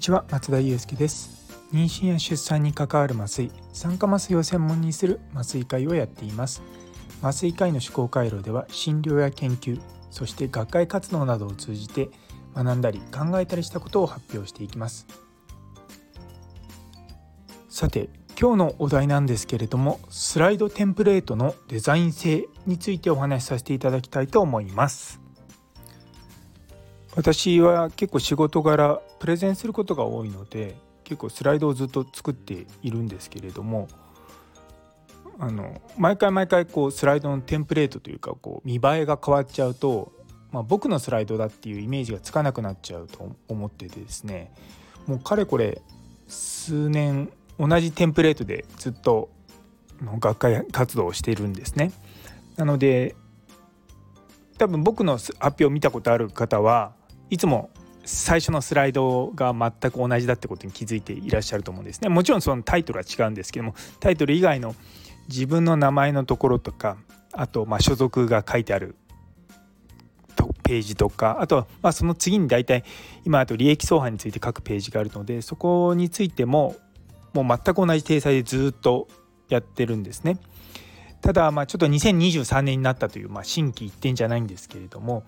ちは松田祐介です。妊娠や出産に関わる麻酔酸化麻酔を専門にする麻酔会をやっています。麻酔会の思考回路では診療や研究そして学会活動などを通じて学んだり考えたりしたことを発表していきます。さて今日のお題なんですけれどもスライドテンプレートのデザイン性についてお話しさせていただきたいと思います。私は結構仕事柄プレゼンすることが多いので結構スライドをずっと作っているんですけれどもあの毎回毎回こうスライドのテンプレートというかこう見栄えが変わっちゃうと、まあ、僕のスライドだっていうイメージがつかなくなっちゃうと思っててですねもうかれこれ数年同じテンプレートでずっと学会活動をしているんですね。なので多分僕の発表を見たことある方はいつも最初のスライドが全く同じだってことに気づいていらっしゃると思うんですね。もちろんそのタイトルは違うんですけどもタイトル以外の自分の名前のところとかあとま所属が書いてあるページとかあとはまその次に大体今あと利益相反について書くページがあるのでそこについてももう全く同じ体裁でずっとやってるんですね。ただまあちょっと2023年になったというまあ心機一転じゃないんですけれども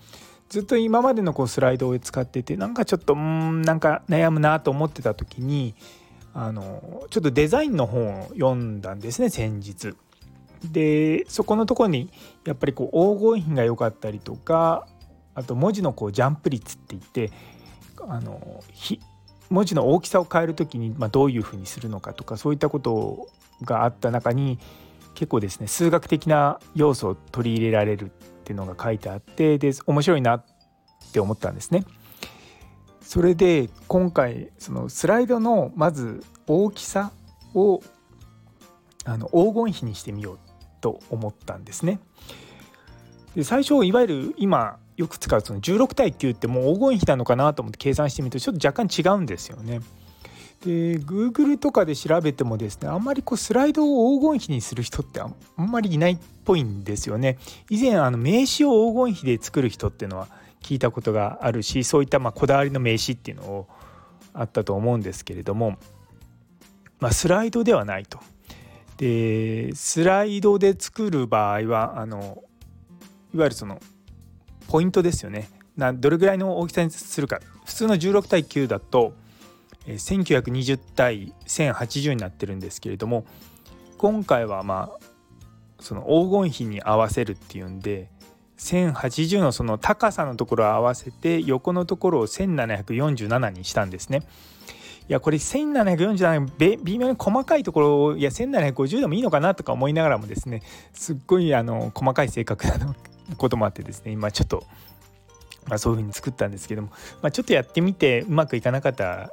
ずっと今までのこうスライドを使っててなんかちょっとうんなんか悩むなと思ってた時にあのちょっとデザインの本を読んだんですね先日。でそこのところにやっぱりこう黄金比が良かったりとかあと文字のこうジャンプ率って言ってあの文字の大きさを変える時に、まあ、どういうふうにするのかとかそういったことがあった中に結構ですね数学的な要素を取り入れられるっていうのが書いてあってで面白いなって思ったんですね。それで今回そのスライドのまず大きさをあの黄金比にしてみようと思ったんですね。で最初いわゆる今よく使うその16対9ってもう黄金比なのかなと思って計算してみるとちょっと若干違うんですよね。で Google とかで調べてもですねあんまりこうスライドを黄金比にする人ってあんまりいないっぽいんですよね。以前あの名刺を黄金比で作る人っていうのは聞いたことがあるしそういったまこだわりの名刺っていうのをあったと思うんですけれども、まあ、スライドではないと。でスライドで作る場合はあのいわゆるそのポイントですよねなどれぐらいの大きさにするか普通の16対9だと1920対1080になってるんですけれども今回はまあその黄金比に合わせるっていうんで1080のその高さのところを合わせて横のところを1747にしたんですね。いやこれ1747微妙に細かいところをいや1750でもいいのかなとか思いながらもですねすっごいあの細かい性格なこともあってですね今ちょっとまあ、そういう風に作ったんですけども、まあ、ちょっとやってみてうまくいかなかったら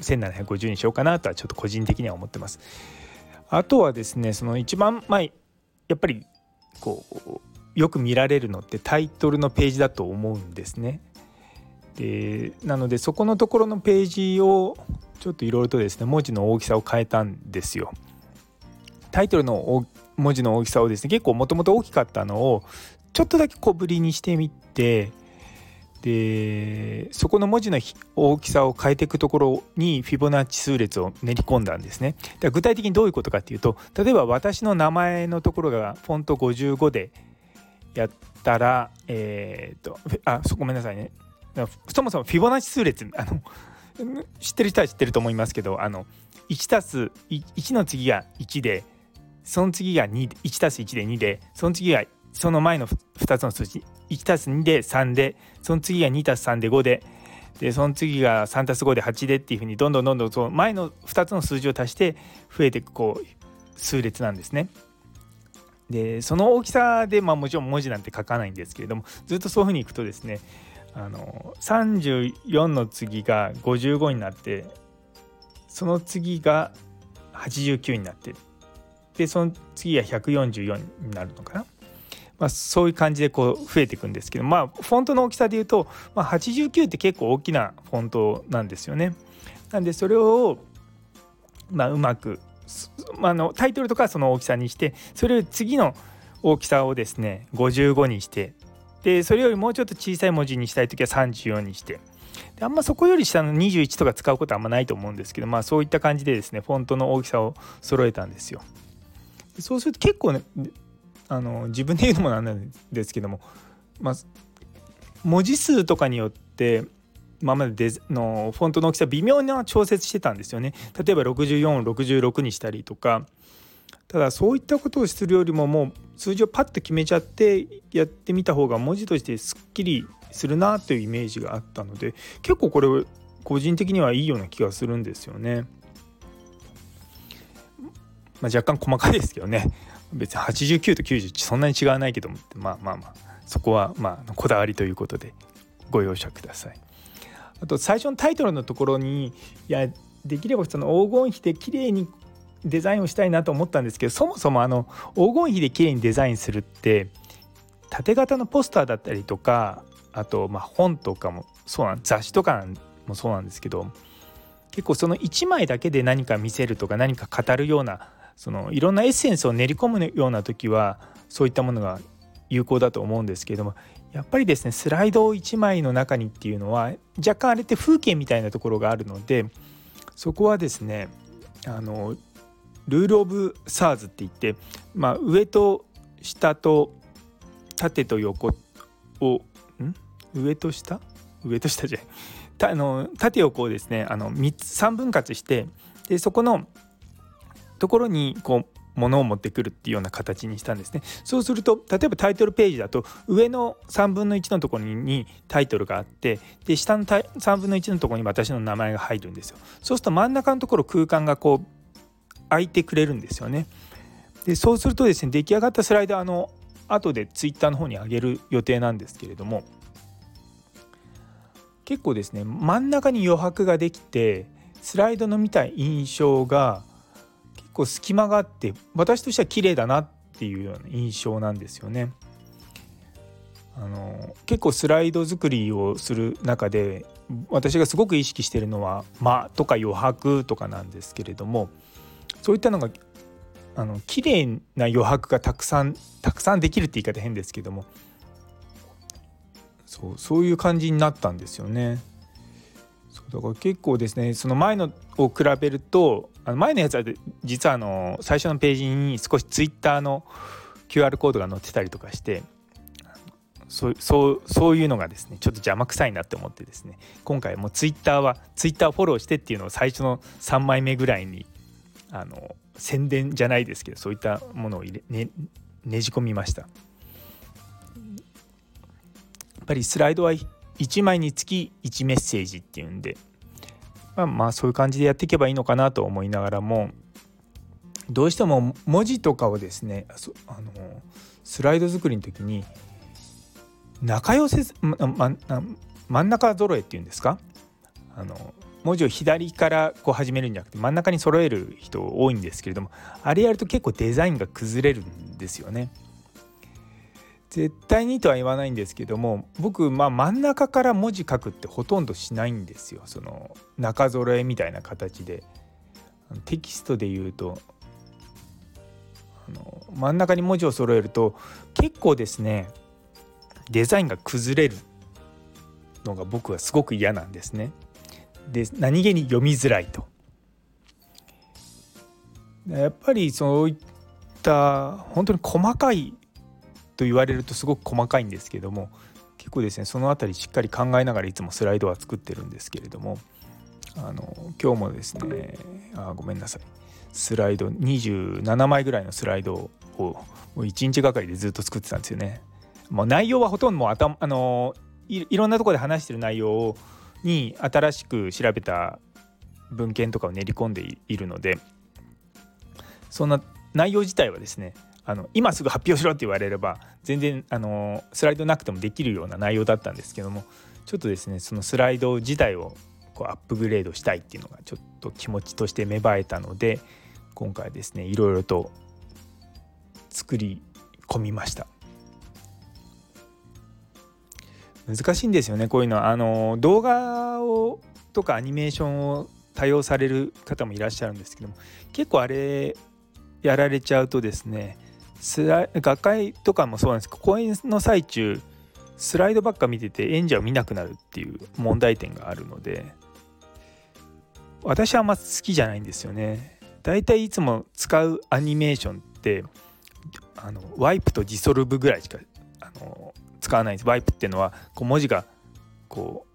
1750にしようかなとはちょっと個人的には思ってます。あとはですねその一番まあやっぱりこうよく見られるのってタイトルのページだと思うんですね。でなのでそこのところのページをちょっといろいろとですね文字の大きさを変えたんですよ。タイトルの文字の大きさをですね結構もともと大きかったのをちょっとだけ小ぶりにしてみてでそこの文字の大きさを変えていくところにフィボナッチ数列を練り込んだんですね。で具体的にどういうことかっていうと例えば私の名前のところがフォント55でやったらえっ、とあそごめんなさいねそもそもフィボナッチ数列あの知ってる人は知ってると思いますけどあの1たす 1, の次が1でその次が2 1たす1で2でその次がその前の2つの数字1たす2で3でその次が2たす3で5ででその次が3たす5で8でっていうふうにどんどんどんどんその前の2つの数字を足して増えていくこう数列なんですね。でその大きさで、まあ、もちろん文字なんて書かないんですけれどもずっとそういうふうにいくとですねあの34の次が55になってその次が89になってでその次が144になるのかなまあ、そういう感じでこう増えていくんですけどまあフォントの大きさで言うと、まあ、89って結構大きなフォントなんですよね。なんでそれを、まあ、うまく、まあ、のタイトルとかはその大きさにしてそれを次の大きさをですね55にしてでそれよりもうちょっと小さい文字にしたい時は34にしてであんまそこより下の21とか使うことはあんまないと思うんですけどまあそういった感じでですねフォントの大きさを揃えたんですよ。そうすると結構ねあの自分で言うのもなんですけども、まあ、文字数とかによって今までデのフォントの大きさ微妙な調節してたんですよね。例えば6466にしたりとかただそういったことをするよりももう数字をパッと決めちゃってやってみた方が文字としてすっきりするなというイメージがあったので結構これ個人的にはいいような気がするんですよね。まあ、若干細かいですけどね別に89と91そんなに違わないけどもまあまあまあそこはまあこだわりということでご容赦ください。あと最初のタイトルのところにいやできればその黄金比で綺麗にデザインをしたいなと思ったんですけどそもそもあの黄金比で綺麗にデザインするって縦型のポスターだったりとかあとま本とかもそうなん雑誌とかもそうなんですけど結構その1枚だけで何か見せるとか何か語るようなそのいろんなエッセンスを練り込むような時はそういったものが有効だと思うんですけれどもやっぱりですねスライドを1枚の中にっていうのは若干あれって風景みたいなところがあるのでそこはですねあのルール・オブ・サーズって言って、まあ、上と下と縦と横をん？上と下？上と下じゃたあの縦をですねあの3 3分割してでそこのところにこう物を持ってくるっていうような形にしたんですねそうすると例えばタイトルページだと上の3分の1のところにタイトルがあってで下の3分の1のところに私の名前が入るんですよそうすると真ん中のところ空間がこう空いてくれるんですよね。でそうするとですね出来上がったスライドあの後でツイッターの方に上げる予定なんですけれども結構ですね真ん中に余白ができてスライドの見たい印象が構隙間があって私としては綺麗だなっていうような印象なんですよね。あの結構スライド作りをする中で私がすごく意識してるのは「間」とか余白とかなんですけれどもそういったのがあの綺麗な余白がたくさんたくさんできるって言い方変ですけどもそうそういう感じになったんですよね。そうだから結構ですねその前のを比べるとあの前のやつは実はあの最初のページに少しツイッターの QR コードが載ってたりとかしてそうそうそういうのがですねちょっと邪魔くさいなって思ってですね今回もツイッターはツイッターフォローしてっていうのを最初の3枚目ぐらいにあの宣伝じゃないですけどそういったものを入れ、ね、ねじ込みました。やっぱりスライドは1枚につき1メッセージっていうんでまあまあそういう感じでやっていけばいいのかなと思いながらもどうしても文字とかをですねあのスライド作りの時に仲良せ、まま、真ん中揃えっていうんですか？あの文字を左からこう始めるんじゃなくて真ん中に揃える人多いんですけれどもあれやると結構デザインが崩れるんですよね。絶対にとは言わないんですけども僕、まあ、真ん中から文字書くってほとんどしないんですよその中揃えみたいな形でテキストで言うとあの真ん中に文字を揃えると結構ですねデザインが崩れるのが僕はすごく嫌なんですね。で何気に読みづらいと。やっぱりそういった本当に細かいと言われるとすごく細かいんですけども結構ですねその辺りしっかり考えながらいつもスライドは作ってるんですけれどもあの今日もですねあごめんなさいスライド27枚ぐらいのスライドをもう1日がかりでずっと作ってたんですよね。もう内容はほとんどもう頭あのいろんなとこで話してる内容に新しく調べた文献とかを練り込んでいるのでそんな内容自体はですねあの今すぐ発表しろって言われれば全然あのスライドなくてもできるような内容だったんですけどもちょっとですねそのスライド自体をこうアップグレードしたいっていうのがちょっと気持ちとして芽生えたので今回ですねいろいろと作り込みました。難しいんですよねこういうのはあの動画をとかアニメーションを多用される方もいらっしゃるんですけども結構あれやられちゃうとですね学会とかもそうなんですけど講演の最中スライドばっか見てて演者を見なくなるっていう問題点があるので私はあんま好きじゃないんですよね。だいたいつも使うアニメーションってあのワイプとディソルブぐらいしかあの使わないんです。ワイプっていうのはこう文字がこ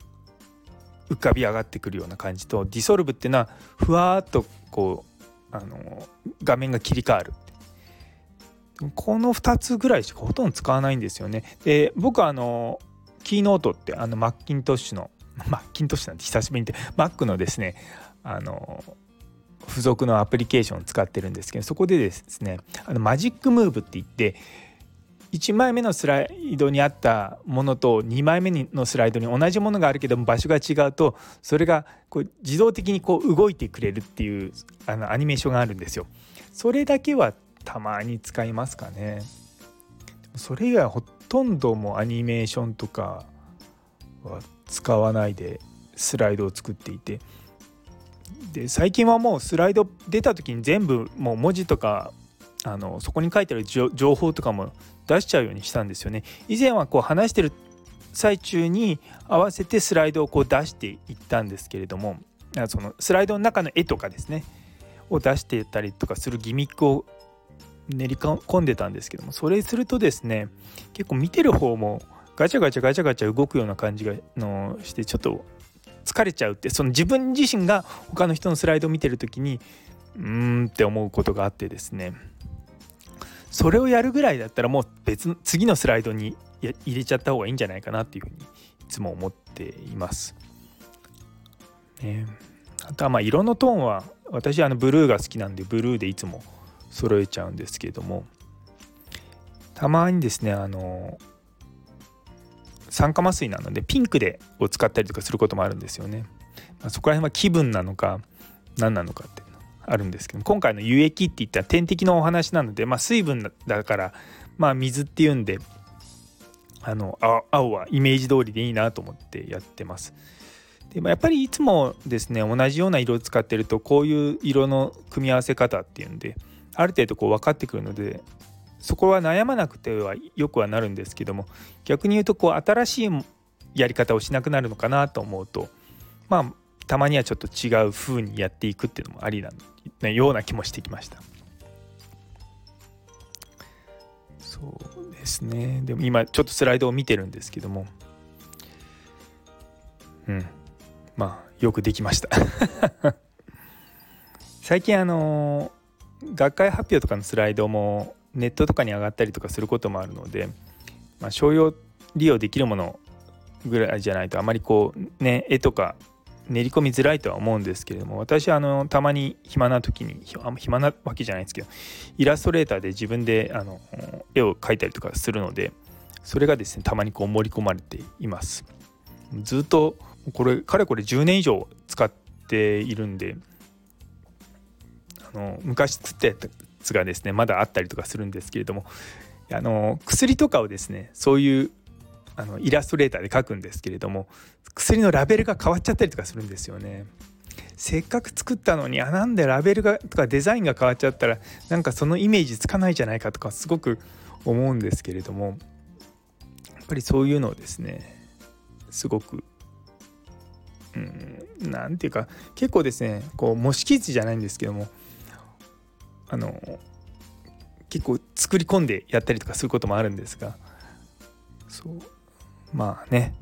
う浮かび上がってくるような感じとディソルブっていうのはふわっとこうあの画面が切り替わるこの2つぐらいしかほとんど使わないんですよね。で僕はあのキーノートってあのマッキントッシュの マッキントッシュなんて久しぶりにって Mac のですねあの付属のアプリケーションを使ってるんですけどそこでですねあのマジックムーブって言って1枚目のスライドにあったものと2枚目のスライドに同じものがあるけども場所が違うとそれがこう自動的にこう動いてくれるっていうあのアニメーションがあるんですよ。それだけはたまに使いますかね。それ以外ほとんどもアニメーションとかは使わないでスライドを作っていてで最近はもうスライド出た時に全部もう文字とかあのそこに書いてある情報とかも出しちゃうようにしたんですよね。以前はこう話してる最中に合わせてスライドをこう出していったんですけれどもそのスライドの中の絵とかですねを出してたりとかするギミックを練り込んでたんですけどもそれするとですね結構見てる方もガチャガチャガチャガチャ動くような感じがのしてちょっと疲れちゃうってその自分自身が他の人のスライドを見てる時にうーんって思うことがあってですねそれをやるぐらいだったらもう別の次のスライドに入れちゃった方がいいんじゃないかなっていうふうにいつも思っています。ね、あとはまあ色のトーンは私はあのブルーが好きなんでブルーでいつも揃えちゃうんですけどもたまにですねあの酸化麻酔なのでピンクでを使ったりとかすることもあるんですよね。まあ、そこら辺は気分なのか何なのかってあるんですけど今回の輸液って言ったら点滴のお話なので、まあ、水分だからまあ水っていうんであの青はイメージ通りでいいなと思ってやってます。でもやっぱりいつもですね同じような色を使ってるとこういう色の組み合わせ方っていうんである程度こう分かってくるのでそこは悩まなくてはよくはなるんですけども逆に言うとこう新しいやり方をしなくなるのかなと思うとまあたまにはちょっと違う風にやっていくっていうのもありなような気もしてきました。そうですね。でも今ちょっとスライドを見てるんですけどもうん。まあよくできました。最近あの学会発表とかのスライドもネットとかに上がったりとかすることもあるので、まあ、商用利用できるものぐらいじゃないとあまりこうね絵とか練り込みづらいとは思うんですけれども私はあのたまに暇な時に暇なわけじゃないですけどイラストレーターで自分であの絵を描いたりとかするのでそれがですねたまにこう盛り込まれています。ずっとこれかれこれ10年以上使っているんでの昔作ったやつがですねまだあったりとかするんですけれどもあの薬とかをですねそういうあのイラストレーターで描くんですけれども薬のラベルが変わっちゃったりとかするんですよね。せっかく作ったのにあなんでラベルがとかデザインが変わっちゃったらなんかそのイメージつかないじゃないかとかすごく思うんですけれどもやっぱりそういうのをですねすごく何て言うか結構ですねこう模式図じゃないんですけどもあの結構作り込んでやったりとかすることもあるんですがそうまあね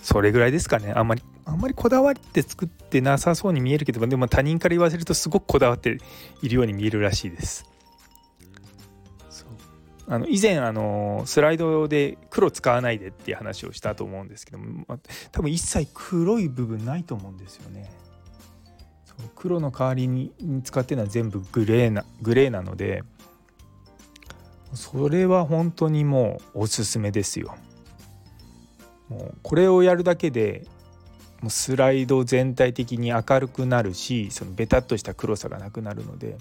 それぐらいですかねあんまりあんまりこだわって作ってなさそうに見えるけどでも他人から言わせるとすごくこだわっているように見えるらしいです。あの以前あのスライドで黒使わないでっていう話をしたと思うんですけども、多分一切黒い部分ないと思うんですよね。黒の代わりに使ってるのは全部グレーなグレーなのでそれは本当にもうおすすめですよ。もうこれをやるだけでもうスライド全体的に明るくなるしそのベタっとした黒さがなくなるので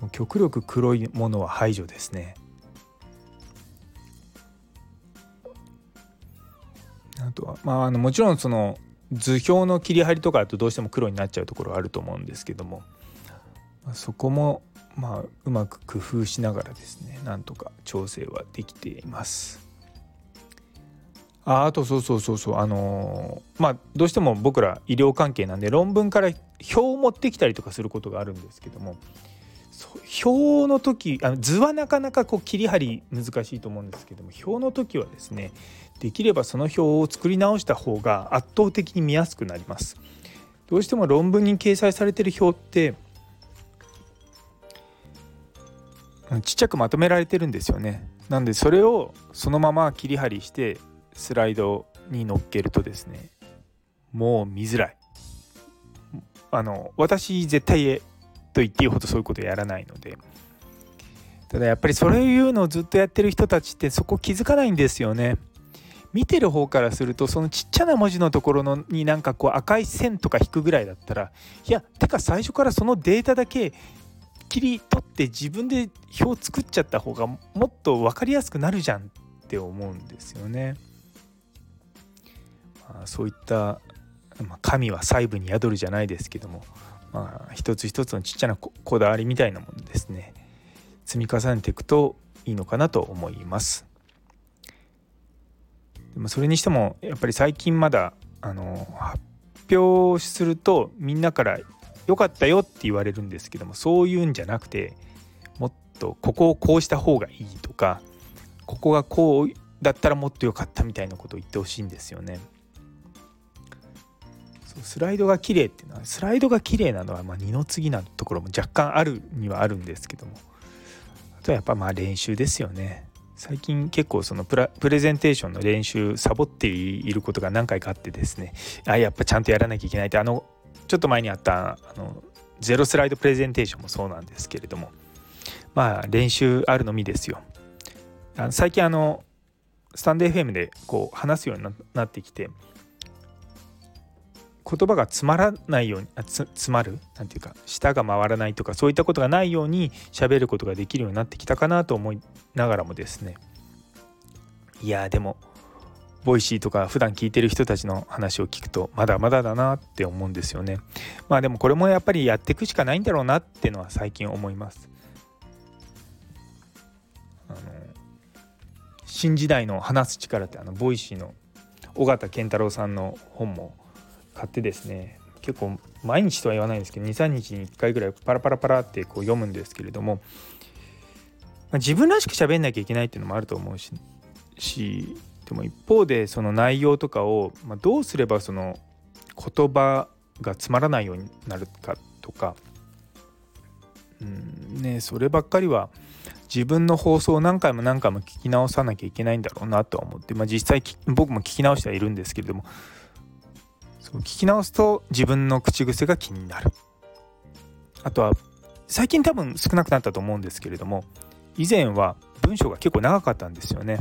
もう極力黒いものは排除ですね。あとはまああのもちろんその図表の切り貼りとかだとどうしても黒になっちゃうところあると思うんですけども、そこもまあうまく工夫しながらですねなんとか調整はできています。ああとそうそうそうそうあのー、まあどうしても僕ら医療関係なんで論文から表を持ってきたりとかすることがあるんですけども表の時あの図はなかなかこう切り張り難しいと思うんですけども表の時はですねできればその表を作り直した方が圧倒的に見やすくなります。どうしても論文に掲載されてる表ってちっちゃくまとめられてるんですよね。なんでそれをそのまま切り張りしてスライドに乗っけるとですねもう見づらい。あの私絶対と言っていいほどそういうことやらないのでただやっぱりそれいうのをずっとやってる人たちってそこ気づかないんですよね。見てる方からするとそのちっちゃな文字のところのになんかこう赤い線とか引くぐらいだったらいやてか最初からそのデータだけ切り取って自分で表を作っちゃった方がもっと分かりやすくなるじゃんって思うんですよね。まあ、そういった、まあ、神は細部に宿るじゃないですけども、まあ、一つ一つのちっちゃなこだわりみたいなものですね積み重ねていくといいのかなと思います。でもそれにしてもやっぱり最近まだあの発表するとみんなから良かったよって言われるんですけどもそういうんじゃなくてもっとここをこうした方がいいとかここがこうだったらもっと良かったみたいなことを言ってほしいんですよね。スライドが綺麗っていうのはスライドが綺麗なのはま二の次なところも若干あるにはあるんですけどもあとはやっぱまあ練習ですよね。最近結構そのプレゼンテーションの練習サボっていることが何回かあってですねあやっぱちゃんとやらなきゃいけないってあのちょっと前にあったあのゼロスライドプレゼンテーションもそうなんですけれどもまあ練習あるのみですよ。最近あのスタンド FM でこう話すようになってきて言葉が詰まらないようにあつ詰まる？なんていうか舌が回らないとかそういったことがないように喋ることができるようになってきたかなと思いながらもですねいやでもボイシーとか普段聞いてる人たちの話を聞くとまだまだだなって思うんですよね。まあでもこれもやっぱりやっていくしかないんだろうなっていうのは最近思います。あの新時代の話す力ってあのボイシーの緒方憲太郎さんの本も買ってですね結構毎日とは言わないんですけど2、3日に1回ぐらいパラパラパラってこう読むんですけれども、まあ、自分らしく喋んなきゃいけないっていうのもあると思うししでも一方でその内容とかを、まあ、どうすればその言葉が詰まらないようになるかとか、うんね、そればっかりは自分の放送を何回も何回も聞き直さなきゃいけないんだろうなとは思って、まあ、実際僕も聞き直してはいるんですけれどもそう聞き直すと自分の口癖が気になるあとは最近多分少なくなったと思うんですけれども以前は文章が結構長かったんですよね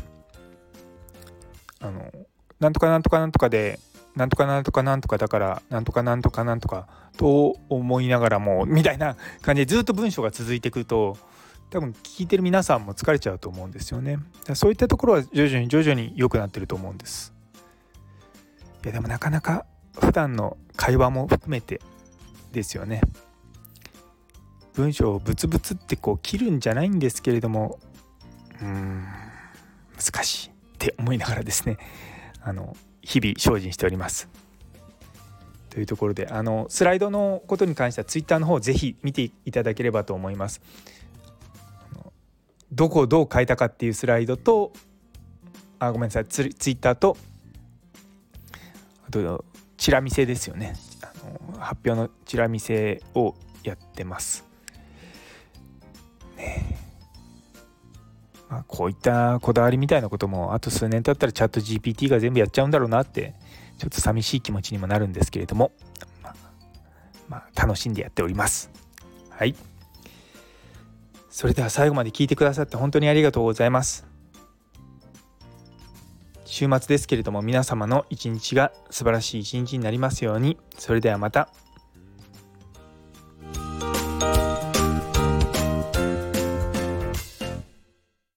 あのなんとかなんとかなんとかでなんとかなんとかなんとかだからなんとかなんとかなんとかと思いながらもみたいな感じでずっと文章が続いてくると多分聞いてる皆さんも疲れちゃうと思うんですよね。そういったところは徐々に徐々に良くなってると思うんです。いやでもなかなか普段の会話も含めてですよね。文章をブツブツってこう切るんじゃないんですけれどもうーん難しい。って思いながらですね あの日々精進しております。というところであのスライドのことに関してはツイッターの方ぜひ見ていただければと思います。どこをどう変えたかっていうスライドとあごめんなさいツイッターとあとチラ見せですよねあの発表のチラ見せをやってます。ねまあ、こういったこだわりみたいなこともあと数年経ったらチャット GPT が全部やっちゃうんだろうなってちょっと寂しい気持ちにもなるんですけれども、まあ、まあ、楽しんでやっております。はい。それでは最後まで聞いてくださって本当にありがとうございます。週末ですけれども皆様の一日が素晴らしい一日になりますように。それではまた。